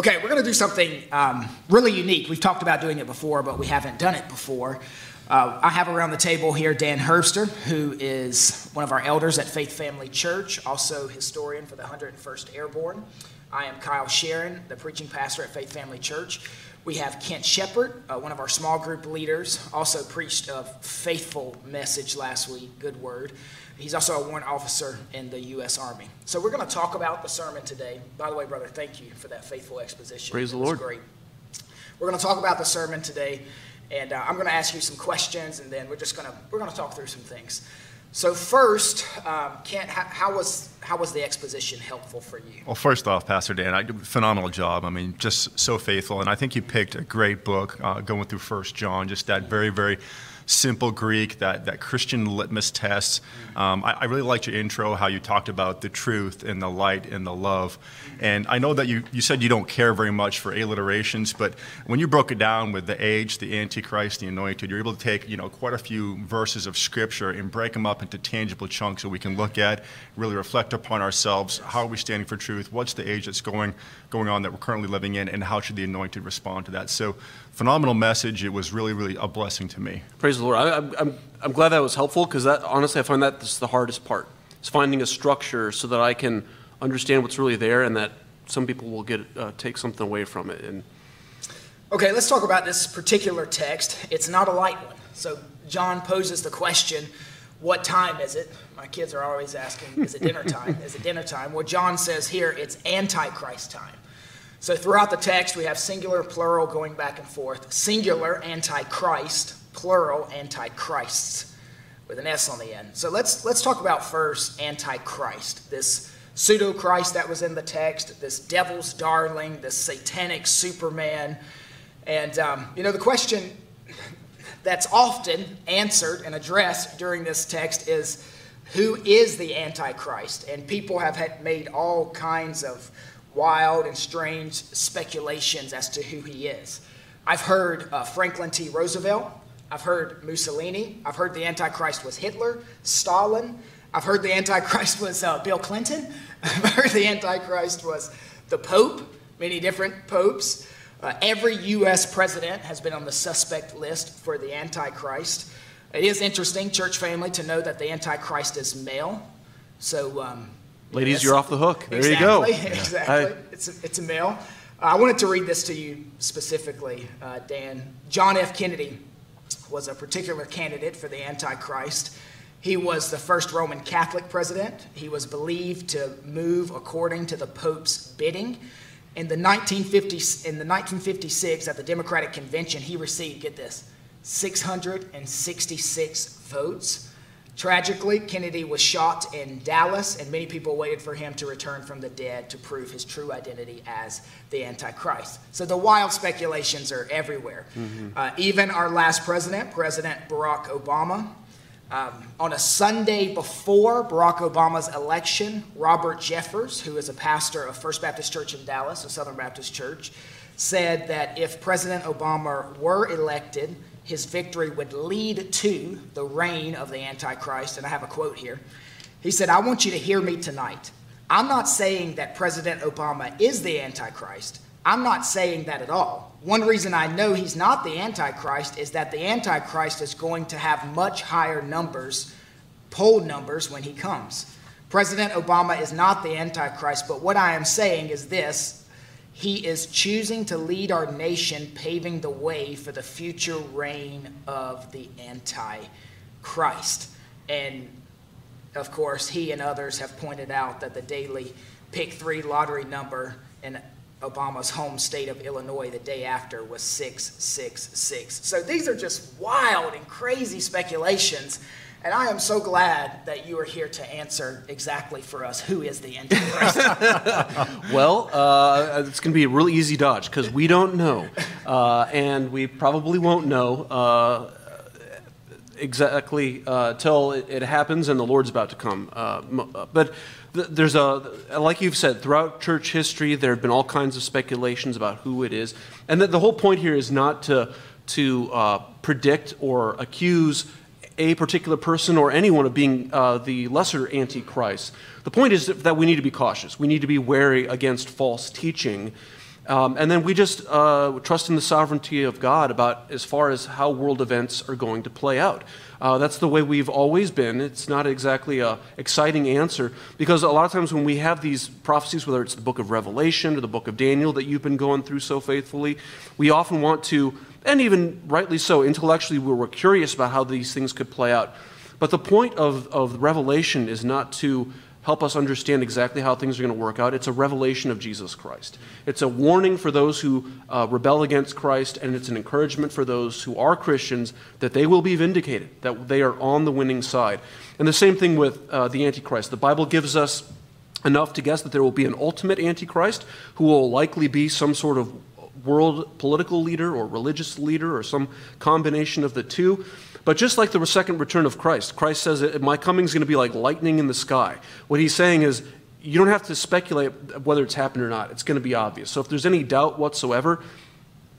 Okay, we're going to do something um, really unique. We've talked about doing it before, but we haven't done it before. Uh, I have around the table here Dan Herbster, who is one of our elders at Faith Family Church, also historian for the 101st Airborne. I am Kyle Sharon, the preaching pastor at Faith Family Church. We have Kent Shepard, uh, one of our small group leaders, also preached a faithful message last week, good word. He's also a warrant officer in the U.S. Army. So we're going to talk about the sermon today. By the way, brother, thank you for that faithful exposition. Praise the Lord. Great. We're going to talk about the sermon today, and uh, I'm going to ask you some questions, and then we're just going to we're going to talk through some things. So first, um, Kent, how, how, was how was the exposition helpful for you? Well, first off, Pastor Dan, I did a phenomenal job. I mean, just so faithful, and I think you picked a great book uh, going through First John. Just that very very simple Greek, that, that Christian litmus test. Um, I, I, really liked your intro, how you talked about the truth and the light and the love. And I know that you, you said you don't care very much for alliterations, but when you broke it down with the age, the Antichrist, the anointed, you're able to take you know quite a few verses of Scripture and break them up into tangible chunks that we can look at, really reflect upon ourselves. How are we standing for truth? What's the age that's going going on that we're currently living in, and how should the anointed respond to that? So phenomenal message. It was really, really a blessing to me. Praise the Lord. I, am I'm, I'm glad that was helpful because that honestly, I find that this is the hardest part. It's finding a structure so that I can understand what's really there and that some people will get uh, take something away from it. And okay, let's talk about this particular text. It's not a light one. So John poses the question, "What time is it?" My kids are always asking, "Is it dinner time? is it dinner time?" Well, John says here it's Antichrist time. So throughout the text, we have singular, plural going back and forth. Singular, antichrist, plural, antichrists, with an S on the end. So let's, let's talk about first antichrist, this pseudo Christ that was in the text, this devil's darling, this satanic Superman. And, um, you know, the question that's often answered and addressed during this text is who is the Antichrist? And people have had made all kinds of wild and strange speculations as to who he is. I've heard uh, Franklin D. Roosevelt. I've heard Mussolini. I've heard the Antichrist was Hitler, Stalin. I've heard the Antichrist was uh, Bill Clinton. I've heard the Antichrist was the Pope, many different popes. Uh, every U.S. president has been on the suspect list for the Antichrist. It is interesting, church family, to know that the Antichrist is male. So um, Ladies, yes. you're off the hook. There exactly, you go. Exactly. I, it's, a, it's a male. Uh, I wanted to read this to you specifically, uh, Dan. John F. Kennedy was a particular candidate for the Antichrist. He was the first Roman Catholic president. He was believed to move according to the Pope's bidding. In the, 1950s, in the 1956, at the Democratic Convention, he received, get this, 666 votes Tragically, Kennedy was shot in Dallas, and many people waited for him to return from the dead to prove his true identity as the Antichrist. So the wild speculations are everywhere. Mm-hmm. Uh, even our last president, President Barack Obama, um, on a Sunday before Barack Obama's election, Robert Jeffress, who is a pastor of First Baptist Church in Dallas, a Southern Baptist church, said that if President Obama were elected, his victory would lead to the reign of the Antichrist. And I have a quote here. He said, I want you to hear me tonight. I'm not saying that President Obama is the Antichrist. I'm not saying that at all. One reason I know he's not the Antichrist is that the Antichrist is going to have much higher numbers, poll numbers, when he comes. President Obama is not the Antichrist, but what I am saying is this he is choosing to lead our nation, paving the way for the future reign of the Antichrist. And of course, he and others have pointed out that the daily pick three lottery number in Obama's home state of Illinois the day after was 666. So these are just wild and crazy speculations and I am so glad that you are here to answer exactly for us who is the Antichrist. well, uh, it's going to be a really easy dodge because we don't know. Uh, and we probably won't know uh, exactly until uh, it, it, happens and the Lord's about to come. Uh, uh, but there's a, like you've said, throughout church history, there have been all kinds of speculations about who it is. And the, the whole point here is not to, to predict or accuse a particular person or anyone of being uh, the lesser antichrist. The point is that we need to be cautious. We need to be wary against false teaching. Um, and then we just uh, trust in the sovereignty of God about as far as how world events are going to play out. Uh, that's the way we've always been. It's not exactly a exciting answer because a lot of times when we have these prophecies, whether it's the book of Revelation or the book of Daniel that you've been going through so faithfully, we often want to, and even rightly so, intellectually, we're curious about how these things could play out. But the point of, of Revelation is not to help us understand exactly how things are going to work out. It's a revelation of Jesus Christ. It's a warning for those who uh, rebel against Christ, and it's an encouragement for those who are Christians that they will be vindicated, that they are on the winning side. And the same thing with uh, the Antichrist. The Bible gives us enough to guess that there will be an ultimate Antichrist who will likely be some sort of world political leader or religious leader or some combination of the two. But just like the second return of Christ, Christ says, My coming is going to be like lightning in the sky. What he's saying is, you don't have to speculate whether it's happened or not. It's going to be obvious. So if there's any doubt whatsoever,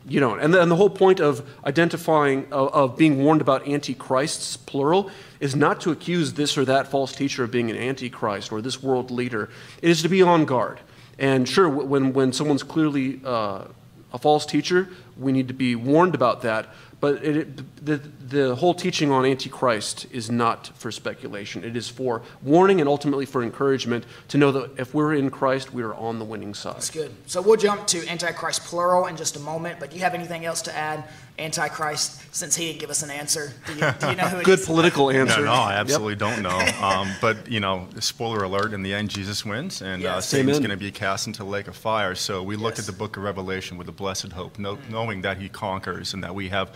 you don't. And the, and the whole point of identifying, of, of being warned about antichrists, plural, is not to accuse this or that false teacher of being an antichrist or this world leader. It is to be on guard. And sure, when, when someone's clearly uh, a false teacher, we need to be warned about that. But it, the, the whole teaching on Antichrist is not for speculation. It is for warning and ultimately for encouragement to know that if we're in Christ, we are on the winning side. That's good. So we'll jump to Antichrist plural in just a moment. But do you have anything else to add? Antichrist, since he didn't give us an answer. Do you, do you know who it Good is? political answer. No, no, I absolutely Yep. don't know. Um, but you know, spoiler alert: in the end, Jesus wins, and uh, Yes. Satan's going to be cast into the lake of fire. So we look Yes. at the Book of Revelation with a blessed hope, know, knowing that He conquers and that we have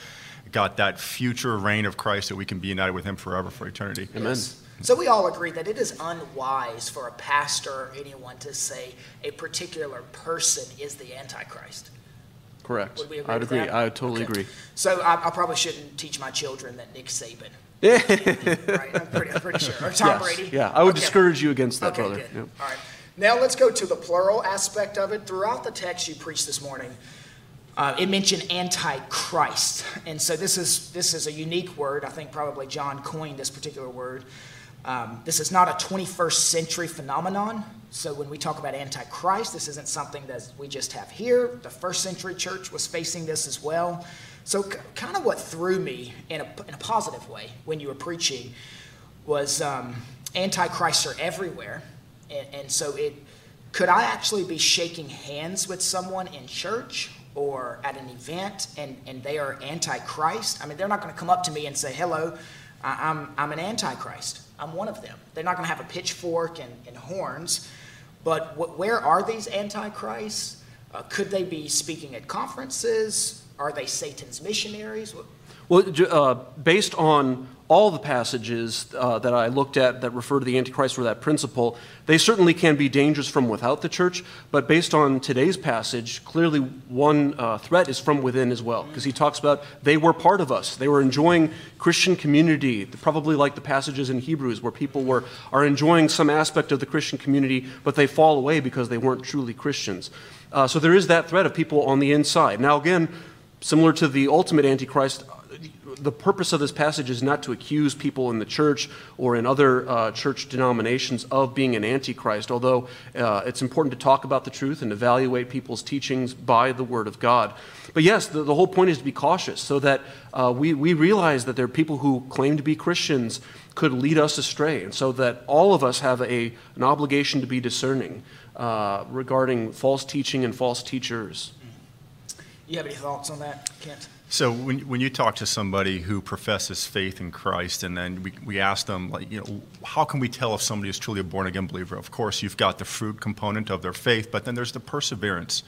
got that future reign of Christ that we can be united with Him forever for eternity. Amen. So we all agree that it is unwise for a pastor or anyone to say a particular person is the Antichrist. Correct. Would we agree I'd with agree. that? I would totally Okay. agree. So I, I probably shouldn't teach my children that Nick Saban. right, I'm pretty, I'm pretty sure. Or Tom Yes. Brady. Yeah, I would Okay. discourage you against that, Okay, brother. good. Yep. All right. Now let's go to the plural aspect of it. Throughout the text you preached this morning, uh, it mentioned antichrist, and so this is this is a unique word. I think probably John coined this particular word. Um, this is not a 21st century phenomenon. So when we talk about antichrist, this isn't something that we just have here. The first century church was facing this as well. So k- kind of what threw me in a, in a positive way when you were preaching was um, antichrists are everywhere, and, and so it could I actually be shaking hands with someone in church or at an event and, and they are antichrist? I mean, they're not going to come up to me and say, "Hello, I'm I'm an antichrist. I'm one of them." They're not going to have a pitchfork and, and horns. But wh- where are these antichrists? Uh, could they be speaking at conferences? Are they Satan's missionaries? Well, uh, based on all the passages uh, that I looked at that refer to the Antichrist or that principle, they certainly can be dangerous from without the church. But based on today's passage, clearly one uh, threat is from within as well, because he talks about they were part of us. They were enjoying Christian community, probably like the passages in Hebrews where people were are enjoying some aspect of the Christian community, but they fall away because they weren't truly Christians. Uh, so there is that threat of people on the inside. Now, again, similar to the ultimate Antichrist, the purpose of this passage is not to accuse people in the church or in other uh, church denominations of being an antichrist, although uh, it's important to talk about the truth and evaluate people's teachings by the Word of God. But yes, the, the whole point is to be cautious so that uh, we, we realize that there are people who claim to be Christians could lead us astray, and so that all of us have a, an obligation to be discerning uh, regarding false teaching and false teachers. You have any thoughts on that, Kent? So when, when you talk to somebody who professes faith in Christ, and then we, we ask them, like, you know, how can we tell if somebody is truly a born again believer? Of course, you've got the fruit component of their faith, but then there's the perseverance.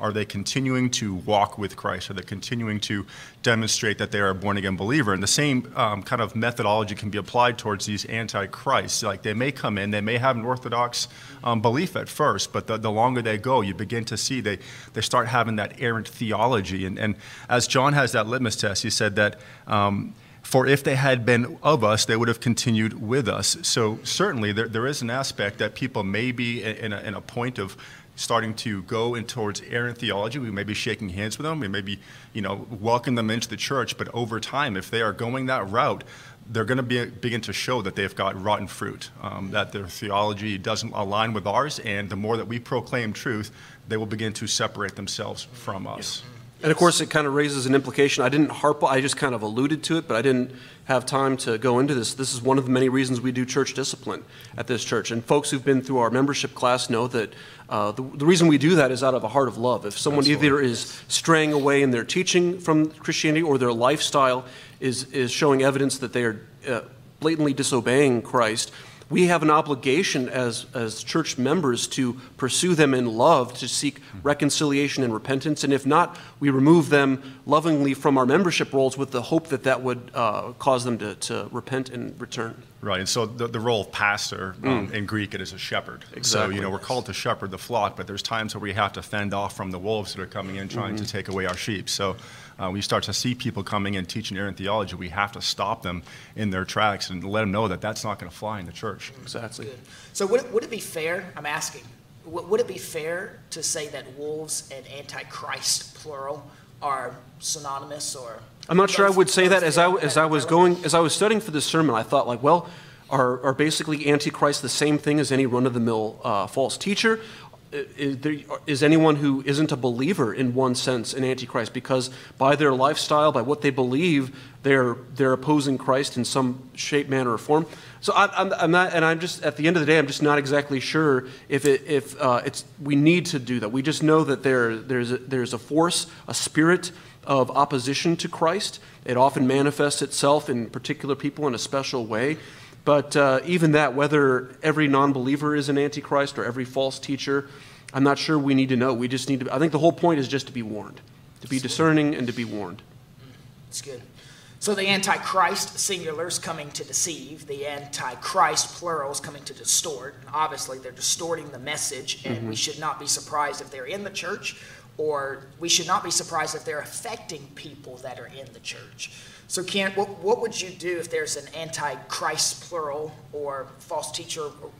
Are they continuing to walk with Christ? Are they continuing to demonstrate that they are a born again believer? And the same um, kind of methodology can be applied towards these antichrists. Like they may come in, they may have an orthodox um, belief at first, but the, the longer they go, you begin to see they, they start having that errant theology. And, and as John has that litmus test, he said that. Um, for if they had been of us, they would have continued with us. So certainly there, there is an aspect that people may be in a, in a point of starting to go in towards errant theology. We may be shaking hands with them. We may be, you know, welcome them into the church. But over time, if they are going that route, they're going to be, begin to show that they've got rotten fruit, um, that their theology doesn't align with ours, and the more that we proclaim truth, they will begin to separate themselves from us. And of course, it kind of raises an implication. I didn't harp, I just kind of alluded to it, but I didn't have time to go into this. This is one of the many reasons we do church discipline at this church. And folks who've been through our membership class know that uh, the, the reason we do that is out of a heart of love. If someone Absolutely. either is straying away in their teaching from Christianity or their lifestyle is, is showing evidence that they are uh, blatantly disobeying Christ, we have an obligation as, as church members to pursue them in love, to seek reconciliation and repentance. And if not, we remove them lovingly from our membership roles with the hope that that would uh, cause them to, to repent and return. Right, and so the, the role of pastor um, in Greek it is a shepherd. Exactly. So you know we're called to shepherd the flock, but there's times where we have to fend off from the wolves that are coming in trying to take away our sheep. So uh, we start to see people coming in teaching errant theology. We have to stop them in their tracks and let them know that that's not going to fly in the church. Exactly. Good. So would it, would it be fair, I'm asking, would, would it be fair to say that wolves and antichrist, plural, are synonymous or? I'm not sure I would say that. As I, as I was going, as I was studying for this sermon, I thought like, well, are, are basically Antichrist the same thing as any run-of-the-mill uh, false teacher? Is, there, is anyone who isn't a believer in one sense an Antichrist because by their lifestyle, by what they believe, they're, they're opposing Christ in some shape, manner, or form? So I, I'm, I'm not, and I'm just, at the end of the day, I'm just not exactly sure if, it, if uh, it's, we need to do that. We just know that there, there's, a, there's a force, a spirit, of opposition to Christ. It often manifests itself in particular people in a special way. But uh, even that, whether every non believer is an antichrist or every false teacher, I'm not sure we need to know. We just need to, I think the whole point is just to be warned, to be discerning and to be warned. It's good. So the Antichrist, singular, is coming to deceive. The Antichrist, plural, is coming to distort. Obviously, they're distorting the message, and we should not be surprised if they're in the church, or we should not be surprised if they're affecting people that are in the church. So, Kent, what, what would you do if there's an Antichrist, plural, or false teacher, or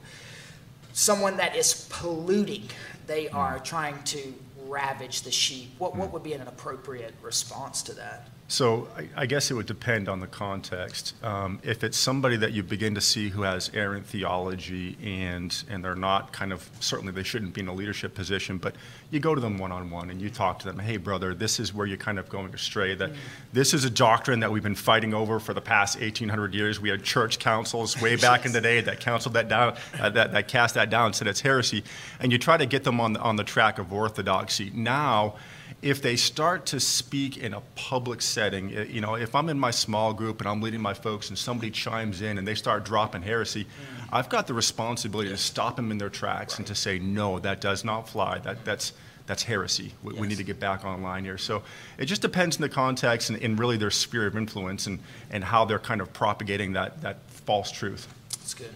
someone that is polluting? They hmm. are trying to ravage the sheep. What, what hmm. would be an appropriate response to that? So I, I guess it would depend on the context. Um, if it's somebody that you begin to see who has errant theology and and they're not kind of certainly they shouldn't be in a leadership position, but you go to them one on one and you talk to them. Hey, brother, this is where you're kind of going astray. That this is a doctrine that we've been fighting over for the past 1,800 years. We had church councils way back in the day that counseled that down, uh, that that cast that down, said it's heresy, and you try to get them on on the track of orthodoxy. Now if they start to speak in a public setting, eh, you know, if I'm in my small group and I'm leading my folks and somebody chimes in and they start dropping heresy, I've got the responsibility to stop them in their tracks and to say, no, that does not fly. That, that's, that's heresy. We, we need to get back online here. So it just depends on the context and, and really their sphere of influence and, and how they're kind of propagating that, that false truth. That's good.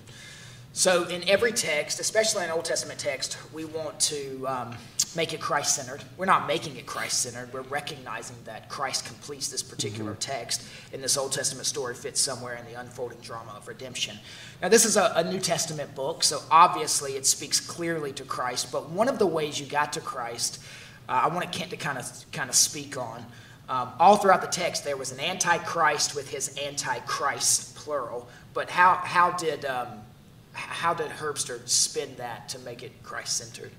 So, in every text, especially in Old Testament text, we want to um, make it Christ centered. We're not making it Christ centered. We're recognizing that Christ completes this particular text, and this Old Testament story fits somewhere in the unfolding drama of redemption. Now, this is a, a New Testament book, so obviously it speaks clearly to Christ. But one of the ways you got to Christ, uh, I want Kent to kind of kind of speak on. Um, all throughout the text, there was an antichrist with his antichrist plural. But how how did um, how did Herbster spin that to make it Christ centered?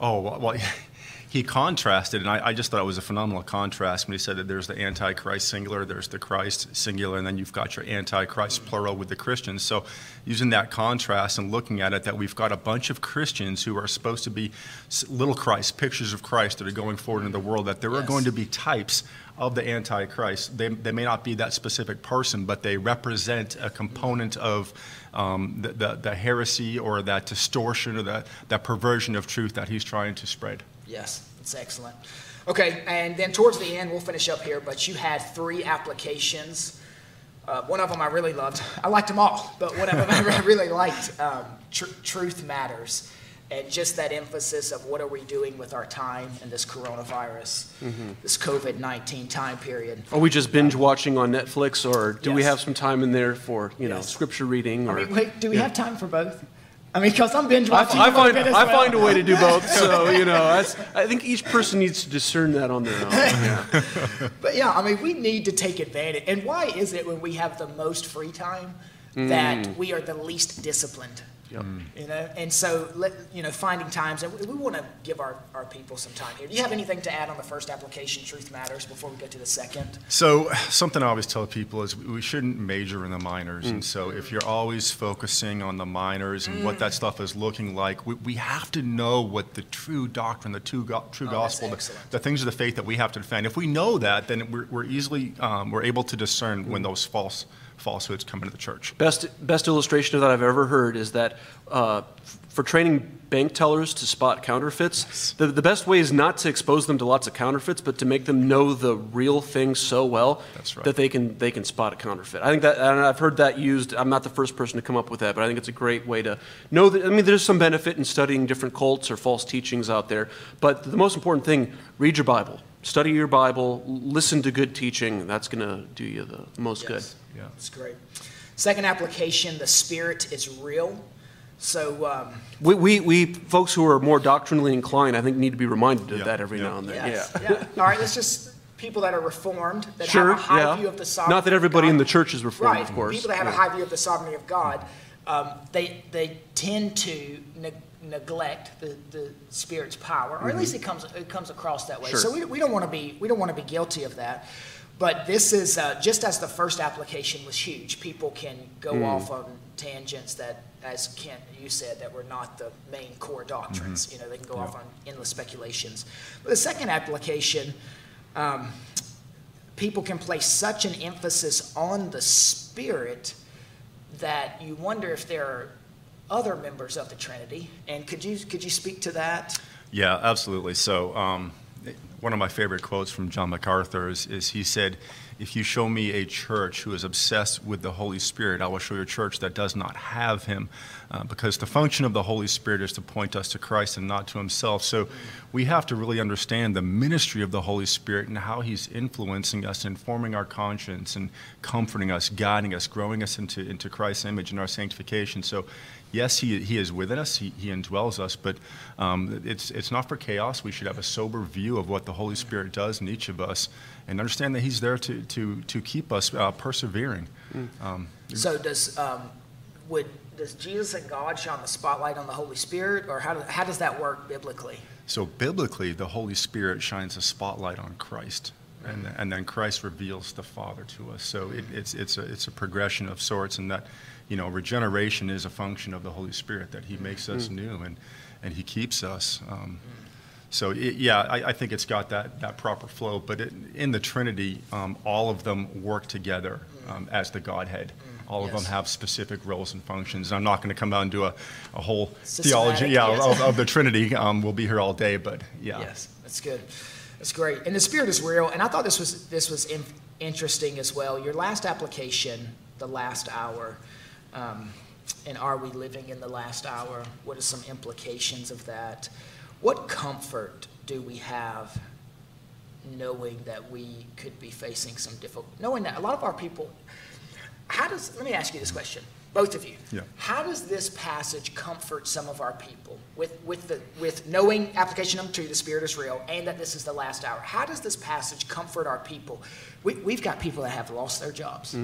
Oh, well, he contrasted, and I, I just thought it was a phenomenal contrast when he said that there's the Antichrist singular, there's the Christ singular, and then you've got your Antichrist plural with the Christians. So, using that contrast and looking at it, that we've got a bunch of Christians who are supposed to be little Christ, pictures of Christ that are going forward in the world, that there are going to be types of the Antichrist. They, they may not be that specific person, but they represent a component of um, the, the, the heresy or that distortion or that, that perversion of truth that he's trying to spread. Yes, it's excellent. Okay, and then towards the end, we'll finish up here, but you had three applications. Uh, one of them I really loved. I liked them all, but one of them I really liked um, tr- Truth Matters. And just that emphasis of what are we doing with our time in this coronavirus, this COVID 19 time period. Are we just binge watching on Netflix, or do we have some time in there for you know Yes. scripture reading? I Or mean, wait, do we have time for both? I mean, because I'm binge watching. I a little find I well. find a way to do both. So you know, that's, I think each person needs to discern that on their own. Yeah. But yeah, I mean, we need to take advantage. And why is it when we have the most free time mm. that we are the least disciplined? Yep. Mm. You know, and so let, you know, finding times, and we, we want to give our, our people some time here. Do you have anything to add on the first application, Truth Matters, before we go to the second? So something I always tell people is we shouldn't major in the minors. And mm. so if you're always focusing on the minors and what that mm. stuff is looking like, we, we have to know what the true doctrine, the true, go, true Oh, gospel, the, the things of the faith that we have to defend. If we know that, then we're, we're easily um, we're able to discern when those false falsehoods come into the church. Best best illustration of that I've ever heard is that uh, for training bank tellers to spot counterfeits, the, the best way is not to expose them to lots of counterfeits, but to make them know the real thing so well That's right. that they can they can spot a counterfeit. I think that and I've heard that used. I'm not the first person to come up with that, but I think it's a great way to know that. I mean, there's some benefit in studying different cults or false teachings out there, but the most important thing: read your Bible. Study your Bible, listen to good teaching. That's going to do you the most good. Yes. Yeah. That's great. Second application, the Spirit is real. So, um, We, we, we folks who are more doctrinally inclined, I think, need to be reminded of Yeah, that every yeah. now and then. yes, Yeah. yeah. All right, let's just, people that are reformed, that Sure. have a high yeah. view of the sovereignty Not that of everybody in the church is reformed, Right. of course. People that have a high view of the sovereignty of God, um, they, they tend to neg- neglect the, the Spirit's power, or at least it comes, it comes across that way. Sure. So we, we don't want to be, we don't want to be guilty of that. But this is, uh, just as the first application was huge, people can go Mm. off on tangents that, as Kent, you said, that were not the main core doctrines. Mm-hmm. You know, they can go off on endless speculations. But the second application, um, people can place such an emphasis on the Spirit that you wonder if there are other members of the Trinity. And could you could you speak to that? Yeah, absolutely. So, um, one of my favorite quotes from John MacArthur is, is he said, If you show me a church who is obsessed with the Holy Spirit, I will show you a church that does not have him. Uh, because the function of the Holy Spirit is to point us to Christ and not to himself. So, we have to really understand the ministry of the Holy Spirit and how he's influencing us, informing our conscience, and comforting us, guiding us, growing us into, into Christ's image and our sanctification. So, yes, he, he is within us, he, he indwells us, but um, it's, it's not for chaos. We should have a sober view of what the Holy Spirit does in each of us and understand that he's there to, to, to keep us uh, persevering. Um, So does um, would does Jesus and God shine the spotlight on the Holy Spirit, or how, do, how does that work biblically? so, biblically, the Holy Spirit shines a spotlight on Christ. And, and then Christ reveals the Father to us. So it, it's, it's, a, it's a progression of sorts, and that, you know, regeneration is a function of the Holy Spirit, that He makes us new and, and He keeps us. Um, So, it, yeah, I, I think it's got that, that proper flow. But it, in the Trinity, um, all of them work together um, as the Godhead. All of them have specific roles and functions. I'm not going to come out and do a, a whole Systematic, theology yeah, yes. of, of the Trinity. Um, we'll be here all day, but yeah. Yes, that's good. That's great. And the Spirit is real. And I thought this was this was in, interesting as well. Your last application, the last hour, um, and are we living in the last hour? What are some implications of that? What comfort do we have knowing that we could be facing some difficult, knowing that a lot of our people, how does, let me ask you this question, both of you. Yeah. How does this passage comfort some of our people with, with, the, with knowing application number two, the Spirit is real, and that this is the last hour? How does this passage comfort our people? We, we've got people that have lost their jobs.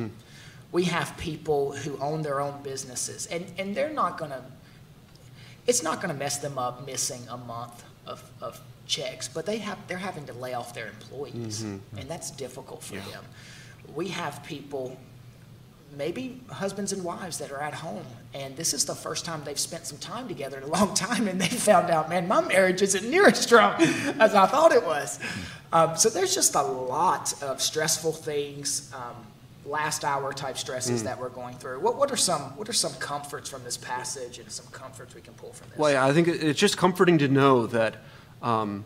We have people who own their own businesses, and, and they're not going to, it's not going to mess them up missing a month of, of checks, but they have, they're having to lay off their employees, and that's difficult for them. We have people maybe husbands and wives that are at home and this is the first time they've spent some time together in a long time and they found out man my marriage isn't near as strong as i thought it was. Um, so there's just a lot of stressful things um, last hour type stresses that we're going through what, what are some what are some comforts from this passage and some comforts we can pull from this Well, yeah, I think it's just comforting to know that um,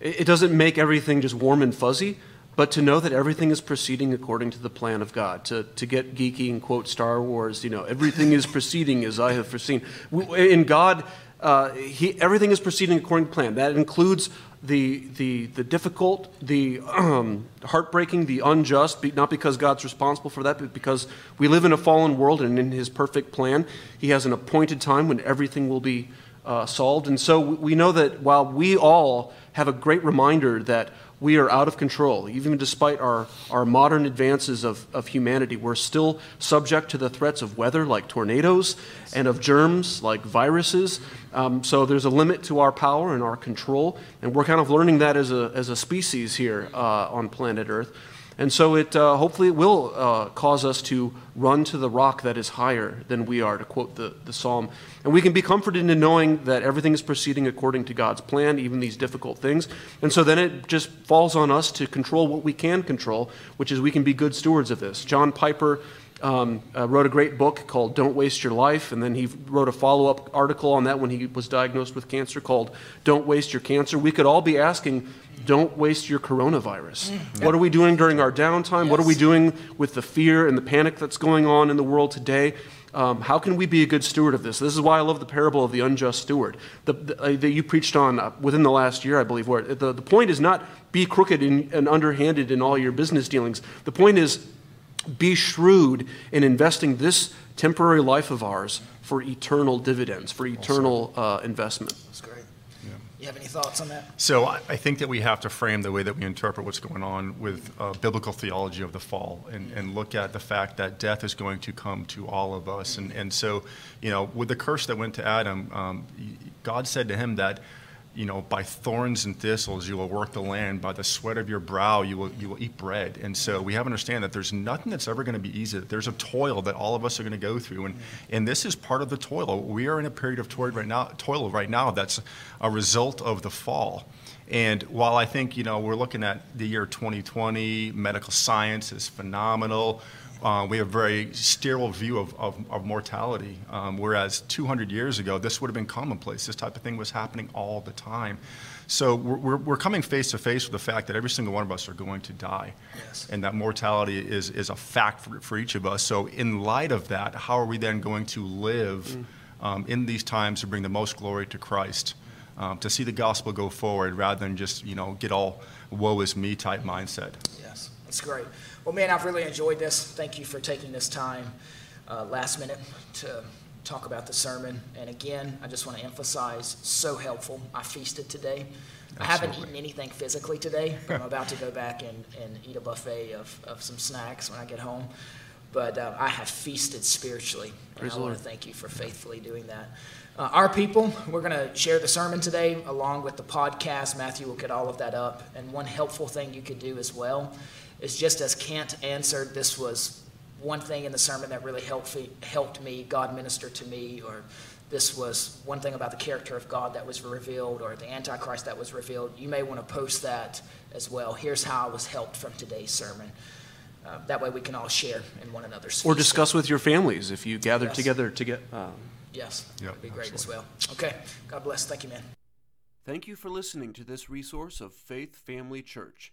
it, it doesn't make everything just warm and fuzzy, but to know that everything is proceeding according to the plan of God. To, to get geeky and quote Star Wars, you know, everything is proceeding as I have foreseen. In God, uh, he, everything is proceeding according to plan. That includes the, the, the difficult, the um, heartbreaking, the unjust, not because God's responsible for that, but because we live in a fallen world and in His perfect plan, He has an appointed time when everything will be uh, solved. And so we know that while we all have a great reminder that we are out of control. Even despite our, our modern advances of, of humanity, we're still subject to the threats of weather like tornadoes and of germs like viruses. Um, so there's a limit to our power and our control, and we're kind of learning that as a, as a species here uh, on planet Earth. And so it uh, hopefully it will uh, cause us to run to the rock that is higher than we are, to quote the, the psalm. And we can be comforted in knowing that everything is proceeding according to God's plan, even these difficult things. And so then it just falls on us to control what we can control, which is we can be good stewards of this. John Piper um, uh, wrote a great book called Don't Waste Your Life, and then he wrote a follow up article on that when he was diagnosed with cancer called Don't Waste Your Cancer. We could all be asking, don't waste your coronavirus. Mm. What are we doing during our downtime? Yes. What are we doing with the fear and the panic that's going on in the world today? Um, how can we be a good steward of this? This is why I love the parable of the unjust steward the, the, uh, that you preached on uh, within the last year, I believe. Where the, the point is not be crooked and, and underhanded in all your business dealings. The point is be shrewd in investing this temporary life of ours for eternal dividends, for eternal uh, investment. You have any thoughts on that? So I, I think that we have to frame the way that we interpret what's going on with uh, biblical theology of the fall and, and look at the fact that death is going to come to all of us. And, and so, you know, with the curse that went to Adam, um, God said to him that you know, by thorns and thistles you will work the land. By the sweat of your brow you will you will eat bread. And so we have to understand that there's nothing that's ever going to be easy. There's a toil that all of us are going to go through, and and this is part of the toil. We are in a period of toil right now. Toil right now. That's a result of the fall. And while I think you know we're looking at the year 2020, medical science is phenomenal. Uh, we have a very sterile view of, of, of mortality, um, whereas 200 years ago, this would have been commonplace. This type of thing was happening all the time. So we're, we're coming face to face with the fact that every single one of us are going to die. Yes. And that mortality is, is a fact for, for each of us. So, in light of that, how are we then going to live mm. um, in these times to bring the most glory to Christ? Um, to see the gospel go forward rather than just, you know, get all woe is me type mindset. Yes, that's great. Well, man, I've really enjoyed this. Thank you for taking this time uh, last minute to talk about the sermon. And again, I just want to emphasize so helpful. I feasted today. Absolutely. I haven't eaten anything physically today, but I'm about to go back and, and eat a buffet of, of some snacks when I get home. But uh, I have feasted spiritually. And I want to thank you for faithfully doing that. Uh, our people, we're going to share the sermon today along with the podcast. Matthew will get all of that up. And one helpful thing you could do as well is just as Kent answered, this was one thing in the sermon that really helped me, helped me, God ministered to me, or this was one thing about the character of God that was revealed, or the Antichrist that was revealed. You may want to post that as well. Here's how I was helped from today's sermon. Uh, that way we can all share in one another's. Or discuss with your families if you gathered yes. together to get. Um, yes, yep, that'd be great absolutely. as well. Okay, God bless. Thank you, man. Thank you for listening to this resource of Faith Family Church.